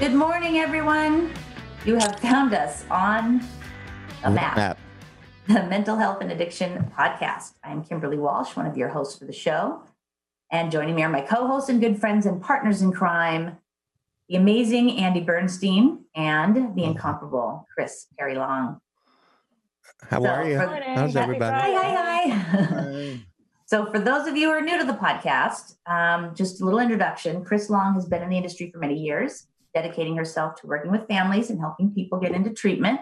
Good morning, everyone. You have found us on a map, Map. the Mental Health and Addiction Podcast. I'm Kimberley Walsh, one of your hosts for the show. And joining me are my co hosts and good friends and partners in crime, the amazing Andy Bernstein and the incomparable Kris Perry Long. How So, are you? for- How's Happy everybody? Hi, hi, hi. So, for those of you who are new to the podcast, um, just a little introduction. Kris Long has been in the industry for many years, dedicating herself to working with families and helping people get into treatment.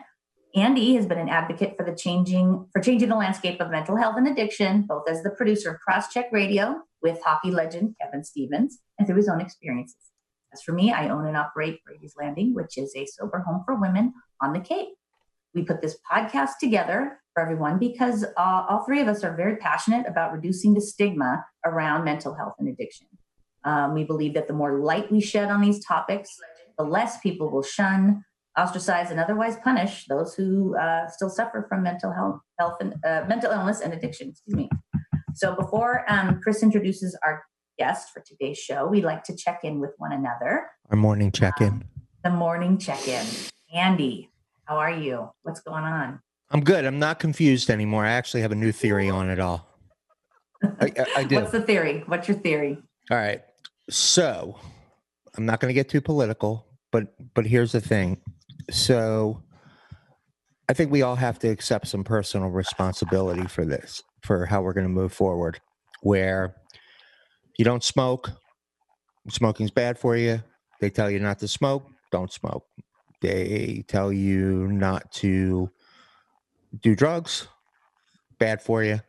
Andy has been an advocate for the changing for changing the landscape of mental health and addiction, both as the producer of Crosscheck Radio with hockey legend Kevin Stevens and through his own experiences. As for me, I own and operate Brady's Landing, which is a sober home for women on the Cape. We put this podcast together for everyone because uh, all three of us are very passionate about reducing the stigma around mental health and addiction. Um, we believe that the more light we shed on these topics, the less people will shun, ostracize, and otherwise punish those who uh, still suffer from mental health, health and uh, mental illness and addiction. Excuse me. So before um, Kris introduces our guest for today's show, we'd like to check in with one another. Our morning check-in. The morning check-in. Andy, how are you? What's going on? I'm good. I'm not confused anymore. I actually have a new theory on it all. I, I, I do. What's the theory? What's your theory? All right. So I'm not going to get too political, but but here's the thing. So I think we all have to accept some personal responsibility for this, for how we're going to move forward. Where you don't smoke, smoking's bad for you. They tell you not to smoke, don't smoke. They tell you not to do drugs, bad for you.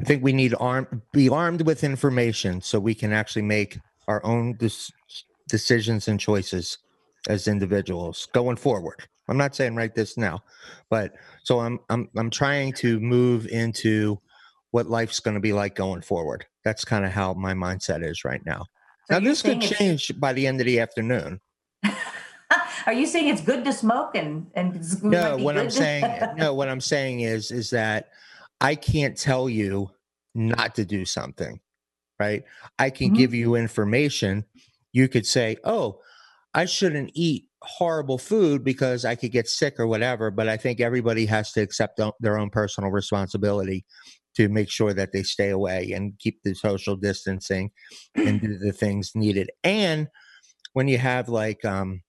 I think we need arm be armed with information so we can actually make our own decisions and choices as individuals going forward. I'm not saying right this now, but so I'm I'm I'm trying to move into what life's going to be like going forward. That's kind of how my mindset is right now. So now this could change by the end of the afternoon. Are you saying it's good to smoke and and it's- it might No, what I'm saying no, what I'm saying is is that I can't tell you not to do something, right? I can Mhm. give you information. You could say, "Oh, I shouldn't eat horrible food because I could get sick or whatever," but I think everybody has to accept their own personal responsibility to make sure that they stay away and keep the social distancing and do the things needed. And when you have like um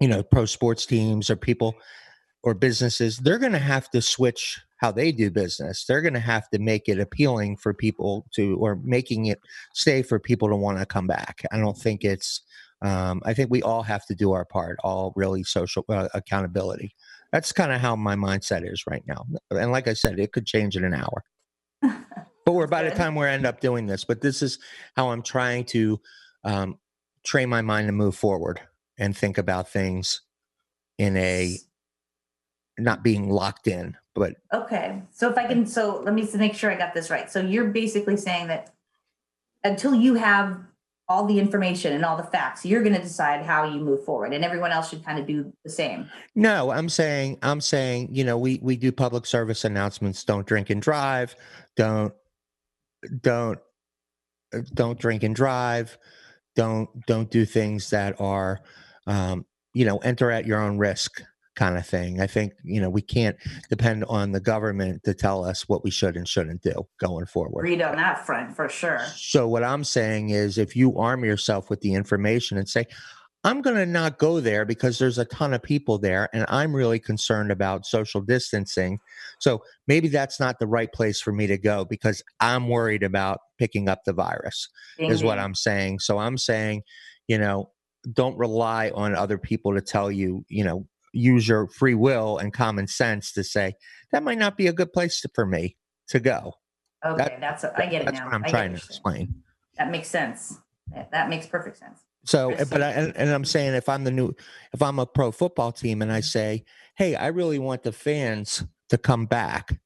you know pro sports teams or people or businesses they're going to have to switch how they do business they're going to have to make it appealing for people to or making it stay for people to want to come back i don't think it's um, i think we all have to do our part all really social uh, accountability. That's kind of how my mindset is right now and like i said it could change in an hour. But we're by the time we end up doing this but this is how i'm trying to um, train my mind to move forward and think about things in a not being locked in but Okay, so if I can, so let me make sure I got this right. So you're basically saying that until you have all the information and all the facts, you're going to decide how you move forward, and everyone else should kind of do the same. no i'm saying i'm saying you know we we do public service announcements don't drink and drive don't don't don't drink and drive don't don't do things that are um you know enter at your own risk kind of thing i think you know we can't depend on the government to tell us what we should and shouldn't do going forward Read on that front for sure. So what I'm saying is if you arm yourself with the information and say, I'm going to not go there because there's a ton of people there and I'm really concerned about social distancing. So maybe that's not the right place for me to go because I'm worried about picking up the virus Ding, is what. Mm-hmm. I'm saying. So I'm saying, you know, don't rely on other people to tell you, you know, use your free will and common sense to say that might not be a good place to, for me to go. Okay, that's I get it That's now. what I'm I trying to explain. That makes sense. That, that makes perfect sense. So, eh, but I, and, and I'm saying if I'm the new, if I'm a pro football team and I mm-hmm. say, hey, I really want the fans to come back.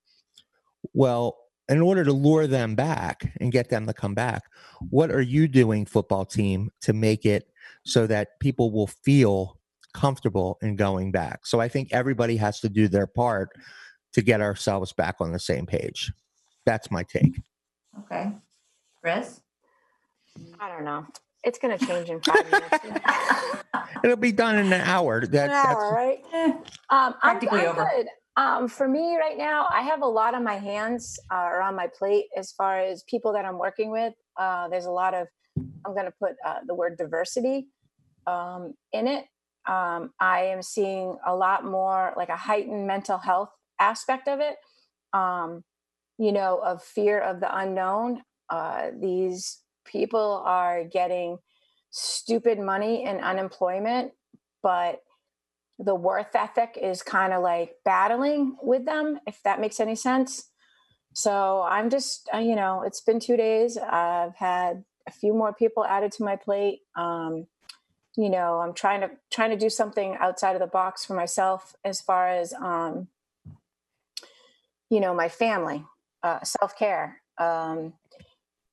Well, in order to lure them back and get them to come back, what are you doing, football team, to make it so that people will feel comfortable in going back? So I think everybody has to do their part to get ourselves back on the same page. That's my take. Okay, Kris. I don't know. it's going to change in five minutes. It'll be done in an hour. That, An hour, right? Eh, Um, I'm, Practically I'm over. good. Um, for me right now, I have a lot on my hands uh, or on my plate as far as people that I'm working with. Uh, there's a lot of, I'm going to put uh, the word diversity um, in it. Um, I am seeing a lot more like a heightened mental health aspect of it, um, you know, of fear of the unknown. Uh, these people are getting stupid money in unemployment, but the worth ethic is kind of like battling with them, if that makes any sense. So I'm just, uh, you know, it's been two days. I've had a few more people added to my plate. Um, you know, I'm trying to trying to do something outside of the box for myself as far as, um, you know, my family, uh, self care. Um,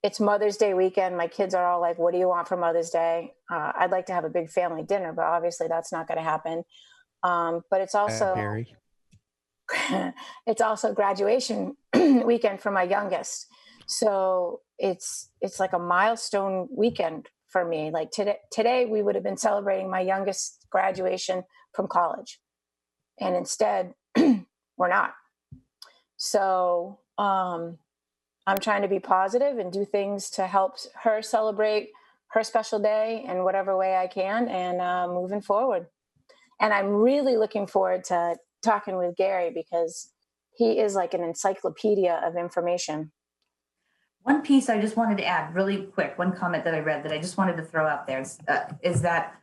it's Mother's Day weekend. My kids are all like, "What do you want for Mother's Day?" Uh, I'd like to have a big family dinner, but obviously that's not going to happen. Um, but it's also Barry. it's also graduation weekend for my youngest so it's it's like a milestone weekend for me. Like today today we would have been celebrating my youngest graduation from college. And instead we're not. So um i'm trying to be positive and do things to help her celebrate her special day in whatever way i can and uh, moving forward. And i'm really looking forward to talking with Gary because he is like an encyclopedia of information. One piece I just wanted to add really quick, one comment that I read that I just wanted to throw out there is, uh, is that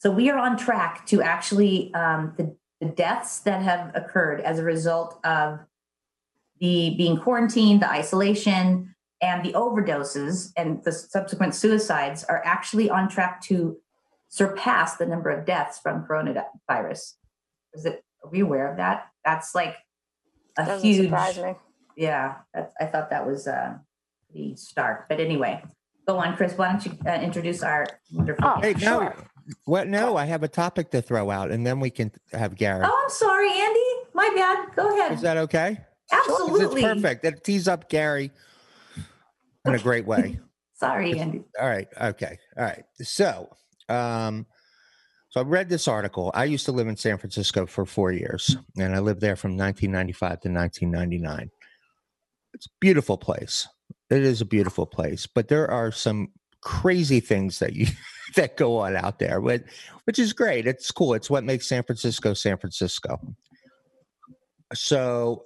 so we are on track to actually um, the, the deaths that have occurred as a result of the being quarantined, the isolation, and the overdoses and the subsequent suicides are actually on track to surpass the number of deaths from coronavirus. Is it? Are we aware of that? That's like a Doesn't huge surprise me. Yeah, that's, I thought that was uh, pretty stark. But anyway, go on, Kris. Why don't you uh, introduce our wonderful? Oh, Hey, no. sure. What? No, I have a topic to throw out, and then we can have Gary. Oh, I'm sorry, Andy. My bad. Go ahead. Is that okay? Absolutely. It's perfect. It tees up Gary in a great way. Sorry, Andy. All right. Okay. All right. So, um, so I read this article. I used to live in San Francisco for four years, and I lived there from 1995 to 1999. It's beautiful place. It is a beautiful place, but there are some crazy things that you that go on out there, but which is great. It's cool. It's what makes San Francisco San Francisco. So,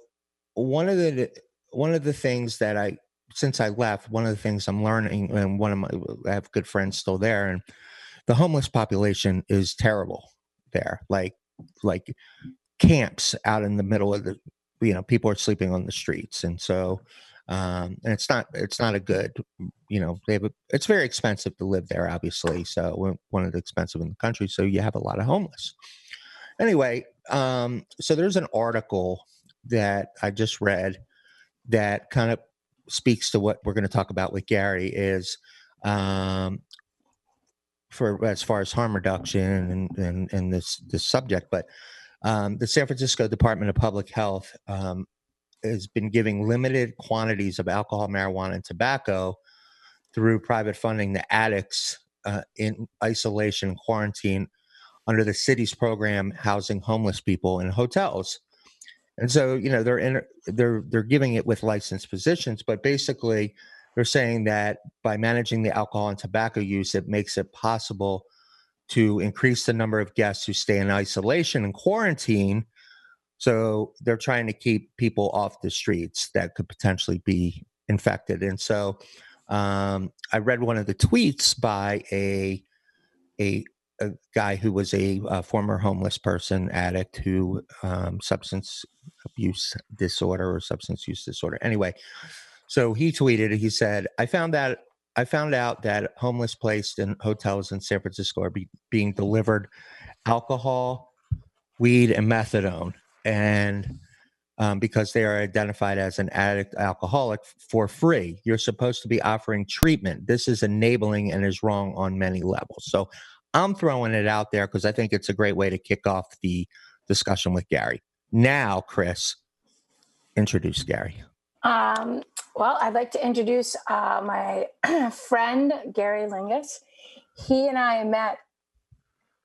one of the one of the things that I since I left, one of the things I'm learning, and one of my, I have good friends still there, and the homeless population is terrible there. Like, like camps out in the middle of the, you know, people are sleeping on the streets, and so, um, and it's not, it's not a good, you know, they have, a, it's very expensive to live there, obviously. So one of the expensive in the country, so you have a lot of homeless. Anyway, um, so there's an article that I just read that kind of speaks to what we're going to talk about with Gary is um, for as far as harm reduction and and, and this this subject, but um, the San Francisco Department of Public Health um, has been giving limited quantities of alcohol, marijuana, and tobacco through private funding to addicts uh, in isolation, quarantine under the city's program housing homeless people in hotels. And so, you know, they're in, they're they're giving it with licensed physicians, but basically, they're saying that by managing the alcohol and tobacco use, it makes it possible to increase the number of guests who stay in isolation and quarantine. So they're trying to keep people off the streets that could potentially be infected. And so, um, I read one of the tweets by a a a guy who was a, uh former homeless person addict who um, substance abuse disorder or substance use disorder. Anyway, so he tweeted. He said, "I found that I found out that homeless placed in hotels in San Francisco are be, being delivered alcohol, weed, and methadone, and." Um, because they are identified as an addict alcoholic for free. You're supposed to be offering treatment. This is enabling and is wrong on many levels. So I'm throwing it out there because I think it's a great way to kick off the discussion with Gary. Now, Kris, introduce Gary. Um, Well, I'd like to introduce uh, my friend, Gary Langis. He and I met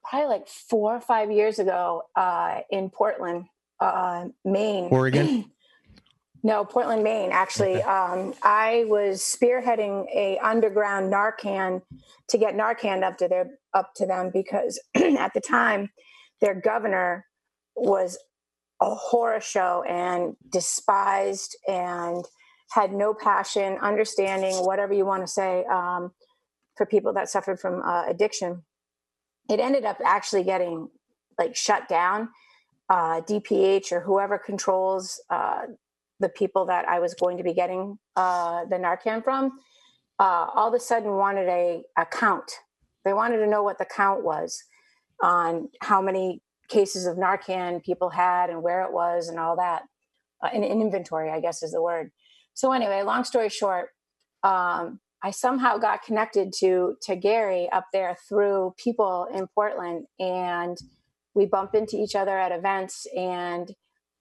probably like four or five years ago uh, in Portland, uh, Maine. Oregon? no, Portland, Maine. Actually, um, I was spearheading a underground Narcan to get Narcan up to their up to them because at the time their governor was a horror show and despised and had no passion, understanding, whatever you want to say, um, for people that suffered from uh, addiction. It ended up actually getting like shut down. Uh, DPH or whoever controls uh, the people that I was going to be getting uh, the Narcan from, uh, all of a sudden wanted a, a count. They wanted to know what the count was on how many cases of Narcan people had and where it was and all that. Uh, in, in inventory, I guess is the word. So anyway, long story short, um, I somehow got connected to to Gary up there through people in Portland, and we bump into each other at events. And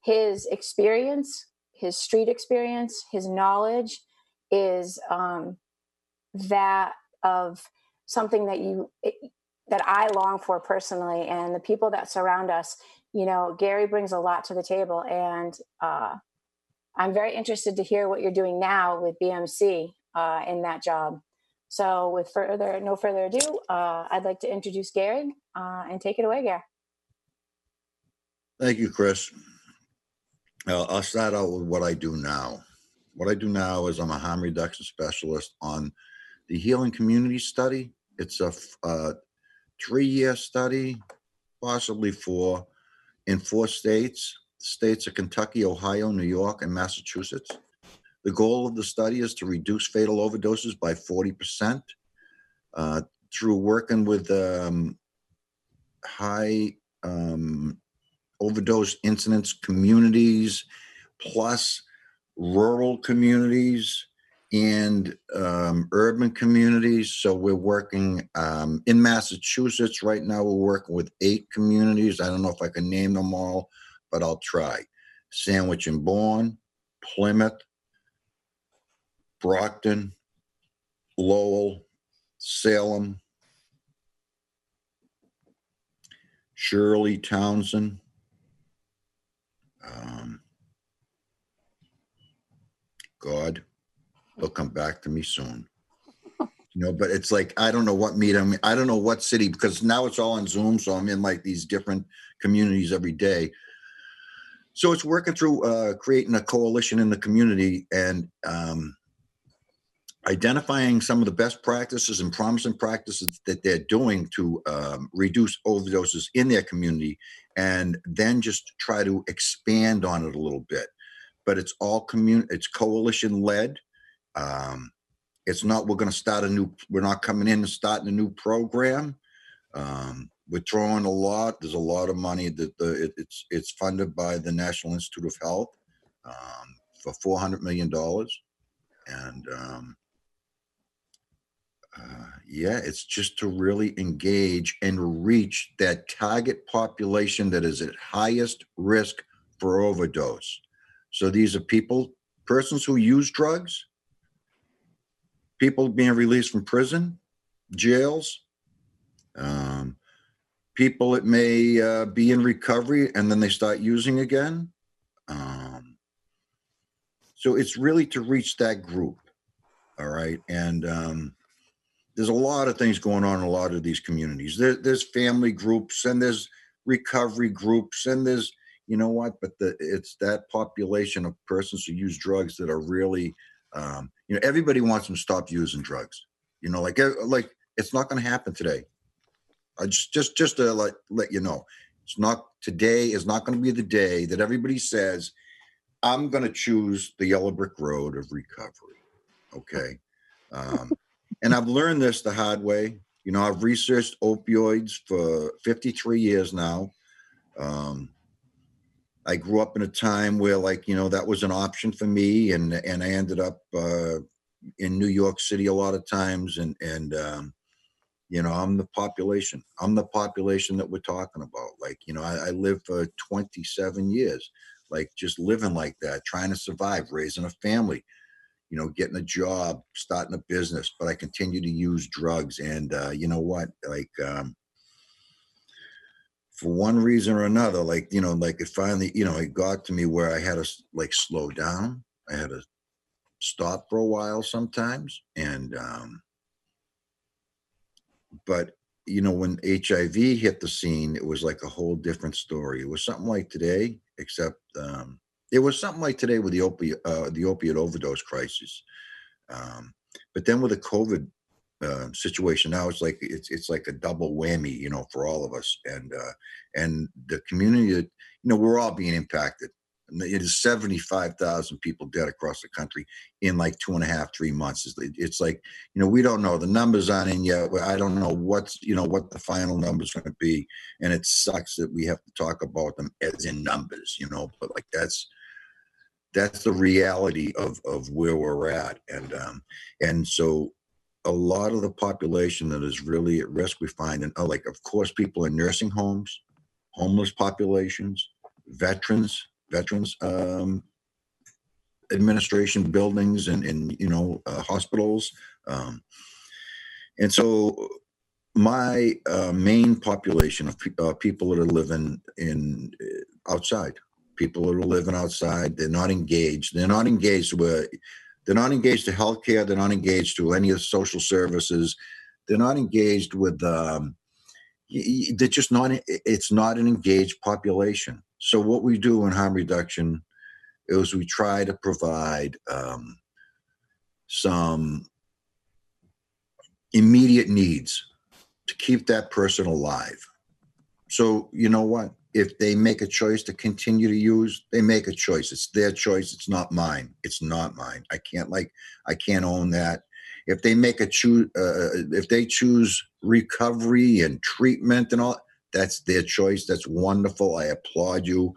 his experience, his street experience, his knowledge is um, that of something that you that I long for personally, and the people that surround us. You know, Gary brings a lot to the table, and uh, I'm very interested to hear what you're doing now with BMC uh, in that job. So, with further no further ado, uh, I'd like to introduce Gary uh, and take it away, Gary. Thank you, Kris. I'll start out with what I do now. What I do now is I'm a harm reduction specialist on the Healing Community Study. It's a uh, three-year study, possibly four, in four states states of Kentucky, Ohio, New York, and Massachusetts. The goal of the study is to reduce fatal overdoses by 40% uh, through working with um, high um, overdose incidence communities, plus rural communities and um, urban communities. So we're working um, in Massachusetts right now. We're working with eight communities. I don't know if I can name them all but I'll try. Sandwich and Bourne, Plymouth, Brockton, Lowell, Salem, Shirley, Townsend. Um, God, they'll come back to me soon. You know, but it's like I don't know what meet I'm. I don't know what city because now it's all on Zoom, so I'm in like these different communities every day. So it's working through uh, creating a coalition in the community and um, identifying some of the best practices and promising practices that they're doing to um, reduce overdoses in their community, and then just try to expand on it a little bit. But it's all commun it's coalition led. Um, it's not we're going to start a new. We're not coming in and starting a new program. Um, we're throwing a lot. There's a lot of money that the it, it's it's funded by the National Institute of Health um, for 400 million dollars, and um, uh, yeah, it's just to really engage and reach that target population that is at highest risk for overdose. So these are people, persons who use drugs, people being released from prison, jails. Um, people that may uh, be in recovery and then they start using again. Um, so it's really to reach that group. All right. And um, there's a lot of things going on in a lot of these communities. There, there's family groups and there's recovery groups and there's, you know what, but the, it's that population of persons who use drugs that are really, um, you know, everybody wants them to stop using drugs. You know, like, like it's not going to happen today I just just just to let let you know, it's not today is not going to be the day that everybody says I'm going to choose the yellow brick road of recovery. Okay, um, and I've learned this the hard way. You know, I've researched opioids for 53 years now. Um, I grew up in a time where, like, you know, that was an option for me, and and I ended up uh, in New York City a lot of times, and and um, you know i'm the population i'm the population that we're talking about like you know i, I lived for 27 years like just living like that trying to survive raising a family you know, getting a job, starting a business, but I continue to use drugs. And uh, you know what? Like, um, for one reason or another, like, you know, like it finally, you know, it got to me where I had to like slow down. I had to stop for a while sometimes. And, um, but you know, when HIV hit the scene, it was like a whole different story. It was something like today, except um, it was something like today with the opiate uh, the opiate overdose crisis. Um, but then with the COVID uh, situation, now it's like it's it's like a double whammy, you know, for all of us, and uh, and the community. that- You know, we're all being impacted. It is seventy five thousand people dead across the country in like two and a half, three months. It's, it's like you know we don't know the numbers aren't in yet. I don't know what's you know what the final numbers going to be, and it sucks that we have to talk about them as in numbers. You know, but like that's that's the reality of of where we're at, and um and so a lot of the population that is really at risk we find and uh, like of course people in nursing homes homeless populations veterans veterans um administration buildings and and you know uh, hospitals um and so my uh, main population of pe- uh, people that are living in uh, outside people that are living outside they're not engaged they're not engaged with they're not engaged to healthcare they're not engaged to any of social services they're not engaged with um they're just not it's not an engaged population so what we do in harm reduction is we try to provide um, some immediate needs to keep that person alive. So, you know what? If they make a choice to continue to use, they make a choice. It's their choice. It's not mine. It's not mine. I can't like, I can't own that. If they make a choose, uh, if they choose recovery and treatment and all, that's their choice. That's wonderful. I applaud you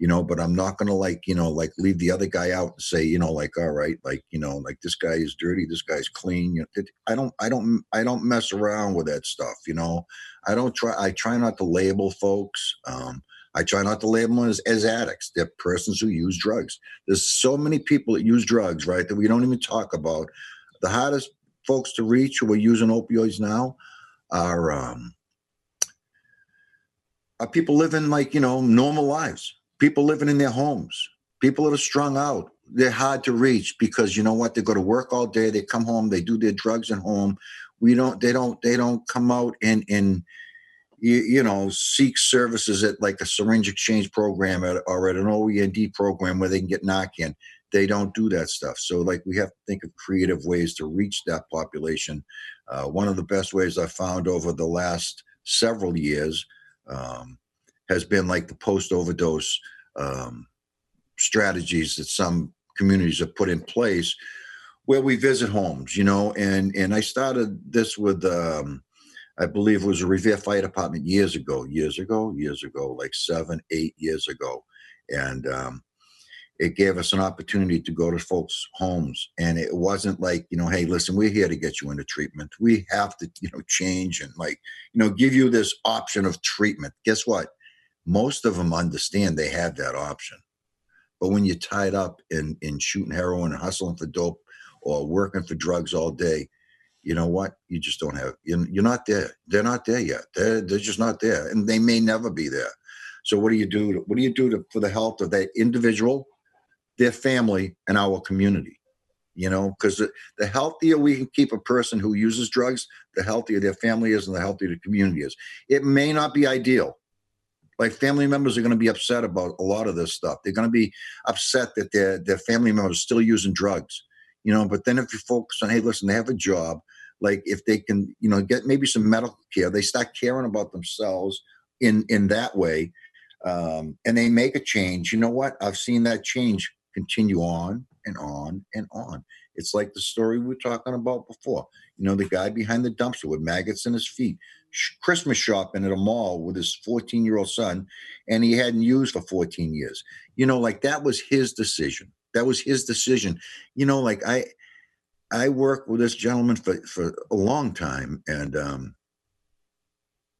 you know but i'm not gonna like you know like leave the other guy out and say you know like all right like you know like this guy is dirty this guy's clean you know i don't i don't i don't mess around with that stuff you know? I don't try i try not to label folks um i try not to label them as, as addicts. They're persons who use drugs. There's so many people that use drugs right that we don't even talk about. The hardest folks to reach who are using opioids now are um are people living like you know normal lives people living in their homes, people that are strung out. They're hard to reach because you know what? They go to work all day. They come home. They do their drugs at home. We don't. They don't. They don't come out and and you, you know seek services at like a syringe exchange program or at an OEND program where they can get Narcan. They don't do that stuff. So like we have to think of creative ways to reach that population. Uh, one of the best ways I found over the last several years. Um, has been like the post overdose um, strategies that some communities have put in place where we visit homes you know and and i started this with um, i believe it was a revere fire department years ago years ago years ago like seven eight years ago. And um, it gave us an opportunity to go to folks homes. And it wasn't like you know hey listen we're here to get you into treatment. We have to you know change and like you know give you this option of treatment. Guess what most of them understand they have that option. But when you're tied up in in shooting heroin and hustling for dope or working for drugs all day, you know what? You just don't have. You're, you're not there. They're not there yet. They're they're just not there, and they may never be there. So what do you do? To, what do you do to, for the health of that individual, their family, and our community? You know, because the, the healthier we can keep a person who uses drugs, the healthier their family is, and the healthier the community is. It may not be ideal like family members are going to be upset about a lot of this stuff. They're going to be upset that their their family members are still using drugs, you know. But then if you focus on, hey, listen, they have a job. Like if they can, you know, get maybe some medical care, they start caring about themselves in in that way, um, and they make a change. You know what? I've seen that change continue on and on and on. It's like the story we were talking about before. You know, the guy behind the dumpster with maggots in his feet Christmas shopping at a mall with his 14 year old son, and he hadn't used for 14 years. You know, like that was his decision. That was his decision. You know, like I, I worked with this gentleman for for a long time, and um,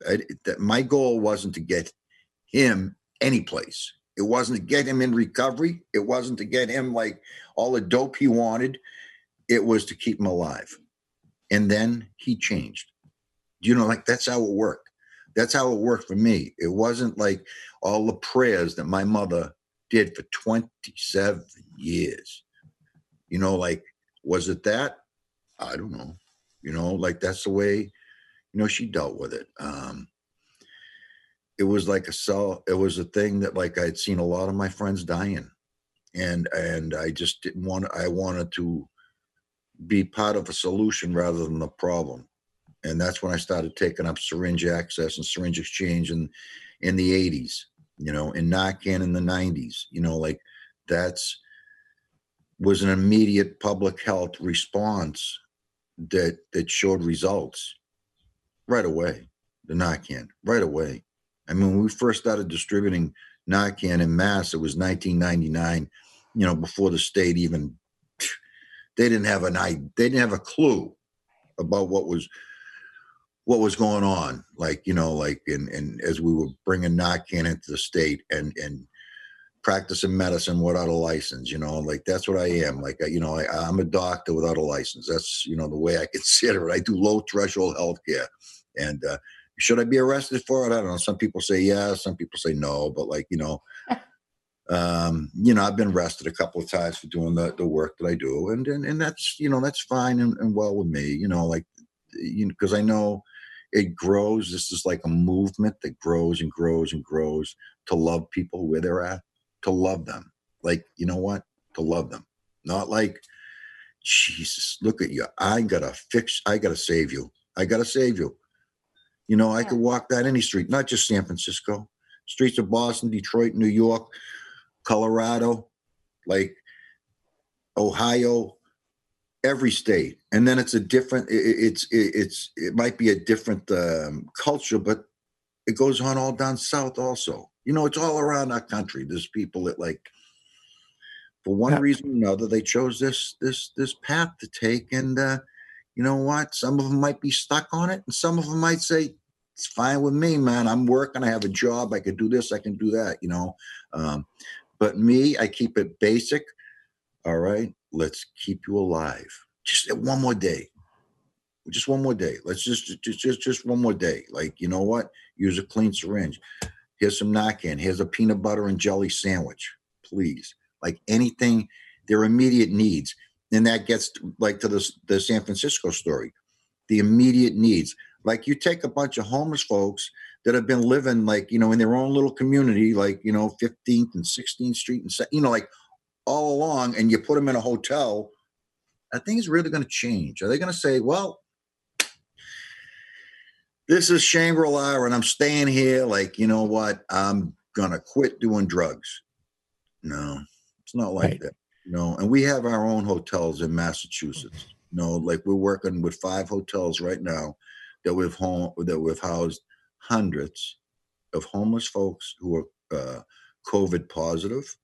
I, that my goal wasn't to get him any place. It wasn't to get him in recovery. It wasn't to get him like all the dope he wanted. it was to keep him alive. And then he changed. You know, like that's how it worked. That's how it worked for me. It wasn't like all the prayers that my mother did for 27 years. You know, like, was it that? I don't know. You know, like that's the way, you know, she dealt with it. Um, it was like a cell, it was a thing that like I'd seen a lot of my friends dying. And and I just didn't want I wanted to be part of a solution rather than the problem. And that's when I started taking up syringe access and syringe exchange in in the 80s, you know, and Narcan in the 90s, you know, like that's was an immediate public health response that that showed results right away. The Narcan, right away. I mean, when we first started distributing Narcan in mass, it was 1999. You know, before the state even they didn't have an I they didn't have a clue about what was what was going on. Like you know, like and and as we were bringing Narcan into the state and and practicing medicine without a license. You know, like that's what I am. Like you know, I, I'm a doctor without a license. That's you know the way I consider it. I do low threshold healthcare, and uh, should I be arrested for it? I don't know. Some people say yes, some people say no, but like you know. um, you know, I've been arrested a couple of times for doing the, the work that I do, and and, and that's you know that's fine and, and well with me. You know, like you know, because I know it grows. This is like a movement that grows and grows and grows to love people where they're at, to love them. Like you know what, to love them, not like Jesus, look at you. I gotta fix. I gotta save you. I gotta save you. You know, I Yeah. could walk down any street, not just San Francisco, streets of Boston, Detroit, New York, Colorado, like Ohio, every state, and then it's a different. i- i- It's i- it's it might be a different um, culture, but it goes on all down south also. You know, it's all around our country. There's people that like, for one Yeah. reason or another, they chose this this this path to take, and uh, you know what? Some of them might be stuck on it, and some of them might say, "It's fine with me, man. I'm working. I have a job. I can do this. I can do that." You know. Um, but me, I keep it basic. All right, let's keep you alive. Just one more day. Just one more day. Let's just just just just one more day. Like you know what? Use a clean syringe. Here's some Narcan. Here's a peanut butter and jelly sandwich, please. Like anything, their immediate needs, and that gets like to the the San Francisco story. The immediate needs. Like you take a bunch of homeless folks that have been living like you know in their own little community, like you know 15th and 16th Street and you know like all along, and you put them in a hotel. Are things really going to change? Are they going to say, well, this is Shangri La and I'm staying here? Like, you know what? I'm going to quit doing drugs. No, it's not like Right. that. No, and we have our own hotels in Massachusetts. No, like we're working with five hotels right now that we've home that we've housed hundreds of homeless folks who are uh, COVID positive.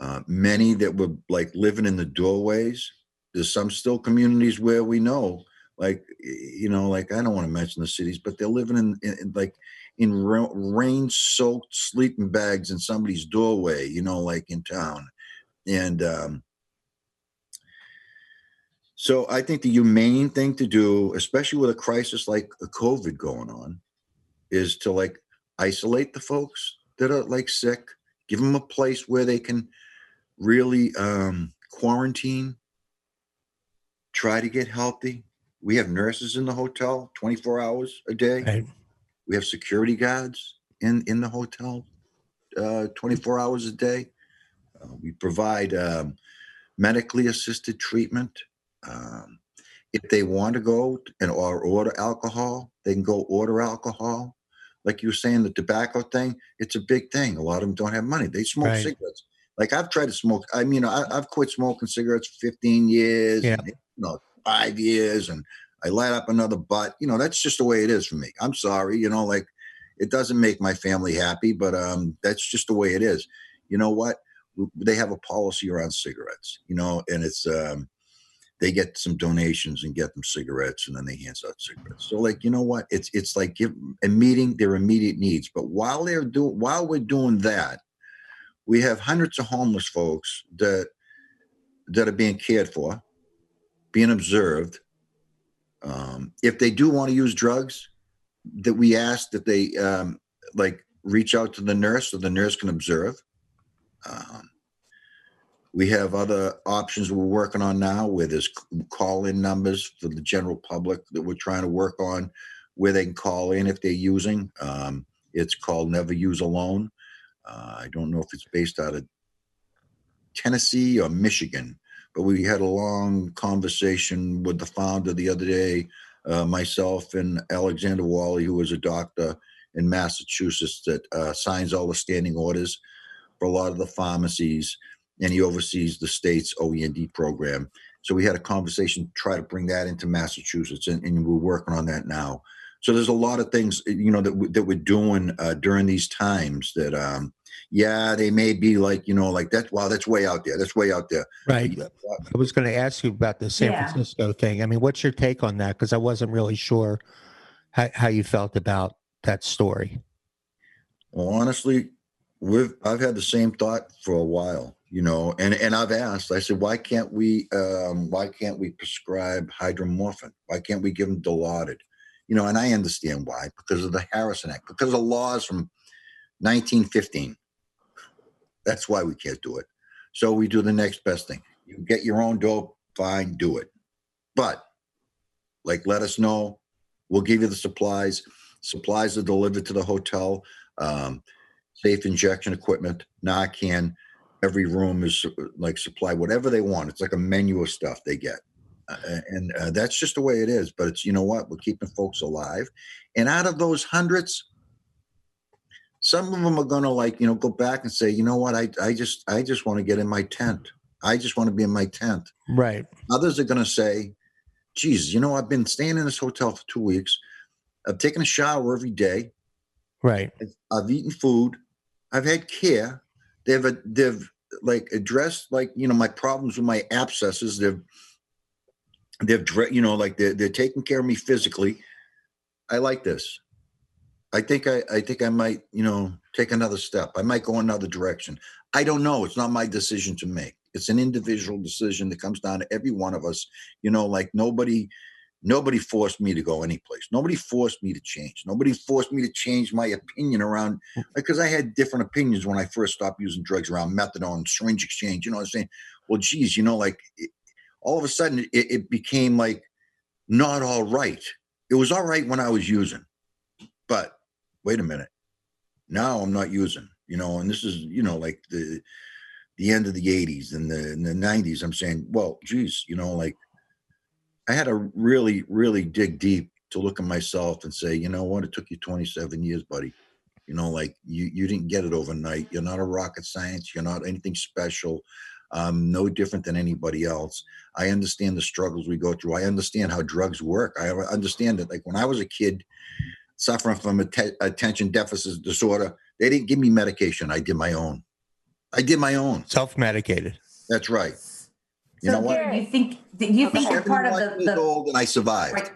Uh, many that were like living in the doorways. There's some still communities where we know, like you know, like I don't want to mention the cities, but they're living in, in, like in rain-soaked sleeping bags in somebody's doorway. You know, like in town, and um, so I think the humane thing to do, especially with a crisis like a COVID going on, is to like isolate the folks that are like sick, give them a place where they can really um, quarantine, try to get healthy. We have nurses in the hotel 24 hours a day. Right. We have security guards in in the hotel uh, 24 hours a day. Uh, we provide um, medically assisted treatment. Um, if they want to go and or order alcohol, they can go order alcohol. Like you were saying, the tobacco thing, it's a big thing. A lot of them don't have money. They smoke Right. cigarettes. Like I've tried to smoke. I mean, I, I've quit smoking cigarettes for 15 years, Yeah. and, you know, five years, and I light up another butt. You know, that's just the way it is for me. I'm sorry. You know, like it doesn't make my family happy, but um, that's just the way it is. You know what? They have a policy around cigarettes. You know, and it's um, they get some donations and get them cigarettes, and then they hand out cigarettes. So, like, you know what? It's it's like give a meeting their immediate needs. But while they're doing while we're doing that, we have hundreds of homeless folks that that are being cared for being observed. Um, if they do want to use drugs, that we ask that they um, like reach out to the nurse so the nurse can observe. Um, we have other options we're working on now where there's call-in numbers for the general public that we're trying to work on where they can call in if they're using. Um, it's called Never Use Alone. Uh, I don't know if it's based out of Tennessee or Michigan, but we had a long conversation with the founder the other day, uh, myself and Alexander Walley, who is a doctor in Massachusetts that uh, signs all the standing orders for a lot of the pharmacies, and he oversees the state's OEND program. So we had a conversation, to try to bring that into Massachusetts, and, and we're working on that now. So there's a lot of things, you know, that, we, that we're doing uh, during these times that, um, yeah, they may be like, you know, like that. Wow, that's way out there. That's way out there. Right. I was going to ask you about the San Yeah. Francisco thing. I mean, what's your take on that? Because I wasn't really sure how, how you felt about that story. Well, honestly, we've I've had the same thought for a while, you know, and and I've asked. I said, why can't we um, why can't we prescribe hydromorphine? Why can't we give them Dilaudid? You know, and I understand why because of the Harrison Act, because of laws from 1915. That's why we can't do it. So we do the next best thing. You get your own dope, fine, do it. But like, let us know. We'll give you the supplies. Supplies are delivered to the hotel. Um, safe injection equipment, Narcan. Every room is like supply whatever they want. It's like a menu of stuff they get, uh, and uh, that's just the way it is. But it's you know what we're keeping folks alive, and out of those hundreds, some of them are going to like you know go back and say, you know what, I I just I just want to get in my tent. I just want to be in my tent. Right. Others are going to say, geez, you know, I've been staying in this hotel for two weeks. I've taken a shower every day. Right. I've, eaten food. I've had care. They've they've like addressed like you know my problems with my abscesses. They've they've you know like they're they're taking care of me physically. I like this. I think I I think I might you know take another step. I might go another direction. I don't know. It's not my decision to make. It's an individual decision that comes down to every one of us. You know, like nobody Nobody forced me to go anyplace. Nobody forced me to change. Nobody forced me to change my opinion around mm. because I had different opinions when I first stopped using drugs around methadone, syringe exchange. You know what I'm saying? Well, geez, you know, like it, all of a sudden it, it became like not all right. It was all right when I was using, but wait a minute. Now I'm not using, you know, and this is, you know, like the the end of the 80s and the, and the 90s. I'm saying, well, geez, you know, like I had to really, really dig deep to look at myself and say, you know what, it took you 27 years, buddy. You know, like you you didn't get it overnight. You're not a rocket science. You're not anything special. Um, no different than anybody else. I understand the struggles we go through. I understand how drugs work. I understand that, like when I was a kid suffering from att- attention deficit disorder, they didn't give me medication. I did my own. I did my own. Self-medicated. That's right. You so know? Gary, do you think you think you're part of the, years the old and I survived. right,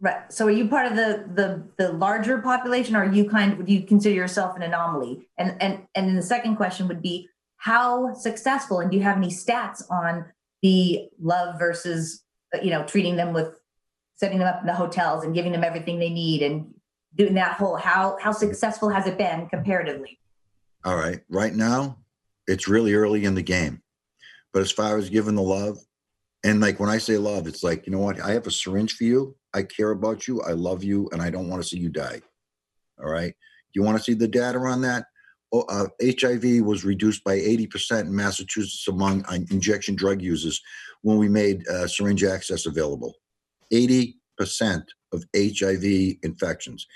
right? So are you part of the the the larger population, or are you kind? Would you consider yourself an anomaly? And and and then the second question would be how successful, and do you have any stats on the love versus uh, you know treating them with setting them up in the hotels and giving them everything they need and doing that whole how how successful has it been comparatively? All right. Right now, it's really early in the game. But as far as giving the love, and like when I say love, it's like, you know what? I have a syringe for you. I care about you. I love you. And I don't want to see you die. All right. You want to see the data on that? Oh, uh, HIV was reduced by 80% in Massachusetts among uh, injection drug users when we made uh, syringe access available. 80% of HIV infections.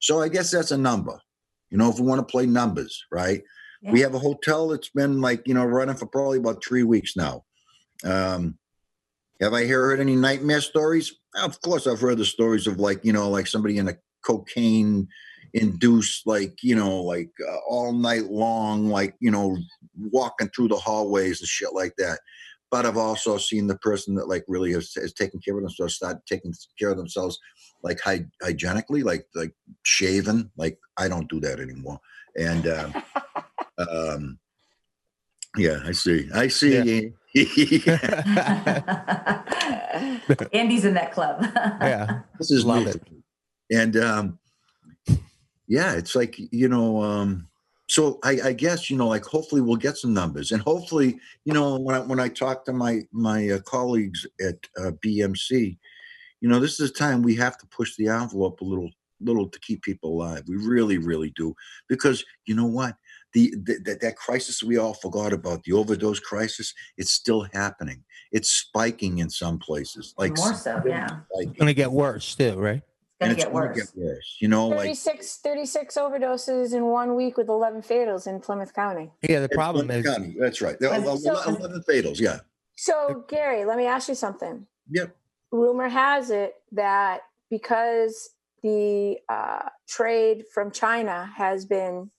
So I guess that's a number. You know, if we want to play numbers, right? We have a hotel that's been like, you know, running for probably about three weeks now. Um, have I heard any nightmare stories? Of course, I've heard the stories of like, you know, like somebody in a cocaine induced, like, you know, like uh, all night long, like, you know, walking through the hallways and shit like that. But I've also seen the person that like really has, has taken care of themselves, start taking care of themselves like hy- hygienically, like like shaven. Like I don't do that anymore. And um, um, yeah, I see. I see. Andy's in that club. Yeah. This is Love new. it. And um, yeah, it's like you know. Um, so I, I guess you know, like hopefully we'll get some numbers, and hopefully you know when I when I talk to my my uh, colleagues at uh, BMC, you know, this is a time we have to push the envelope a little little to keep people alive. We really, really do, because you know what. The, the that, that crisis we all forgot about the overdose crisis it's still happening it's spiking in some places like More so, yeah. spiking. It's gonna get worse too, right? It's gonna and it's get gonna worse. get worse you know like 36, 36 overdoses in one week with 11 fatals in Plymouth County. Yeah, the problem is County, That's right. There are And so- 11 fatals, yeah. So, Gary, let me ask you something. Yep. Rumor has it that because the uh, trade from China has been,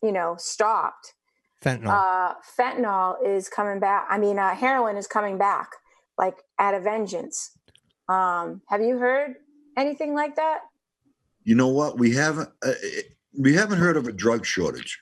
you know, stopped, fentanyl. uh, fentanyl is coming back. I mean, uh, heroin is coming back like at a vengeance. Um, have you heard anything like that? You know what? We haven't uh, we haven't heard of a drug shortage.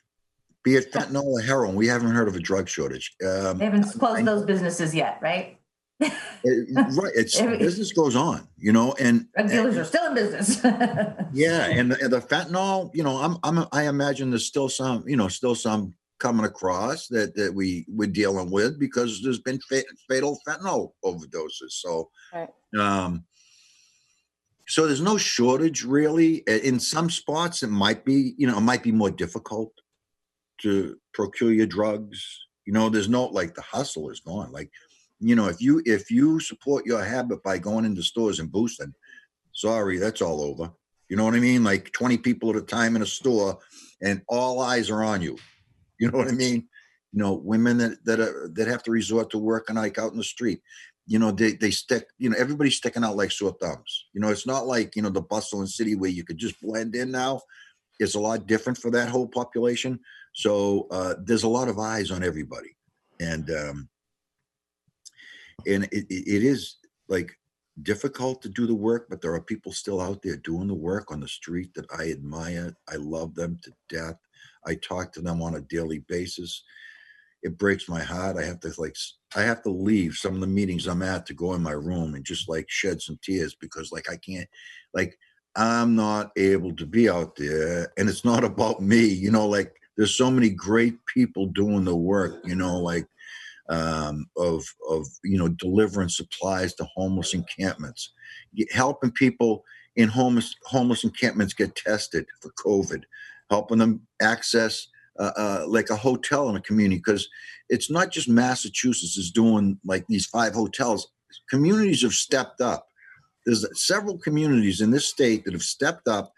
Be it fentanyl or heroin, we haven't heard of a drug shortage. Um, They haven't I- closed those businesses yet, right? it- right. It's business goes on, you know, and Drug dealers are still in business. yeah, and the, and the fentanyl, you know, I'm I'm I imagine there's still some, you know, still some coming across that that we we're dealing with because there's been fa- fatal fentanyl overdoses. So, Right. um, so there's no shortage really. In some spots, it might be, you know, it might be more difficult to procure your drugs. You know, there's no like the hustle is gone. Like, you know, if you if you support your habit by going into stores and boosting, sorry, that's all over. You know what I mean? Like 20 people at a time in a store and all eyes are on you. You know what I mean? You know, women that that are, that have to resort to working like out in the street. You know, they they stick. You know, everybody's sticking out like sore thumbs. You know, it's not like you know the bustle and city where you could just blend in now. It's a lot different for that whole population. So uh, there's a lot of eyes on everybody, and um, and it, it is like difficult to do the work, but there are people still out there doing the work on the street that I admire. I love them to death. I talk to them on a daily basis. It breaks my heart. I have to like I have to leave some of the meetings I'm at to go in my room and just like shed some tears because like I can't like I'm not able to be out there and it's not about me, you know, like there's so many great people doing the work, you know, like um, of of you know delivering supplies to homeless encampments, helping people in homeless homeless encampments get tested for COVID, helping them access uh, uh, like a hotel in a community because it's not just Massachusetts is doing like these five hotels. Communities have stepped up. There's several communities in this state that have stepped up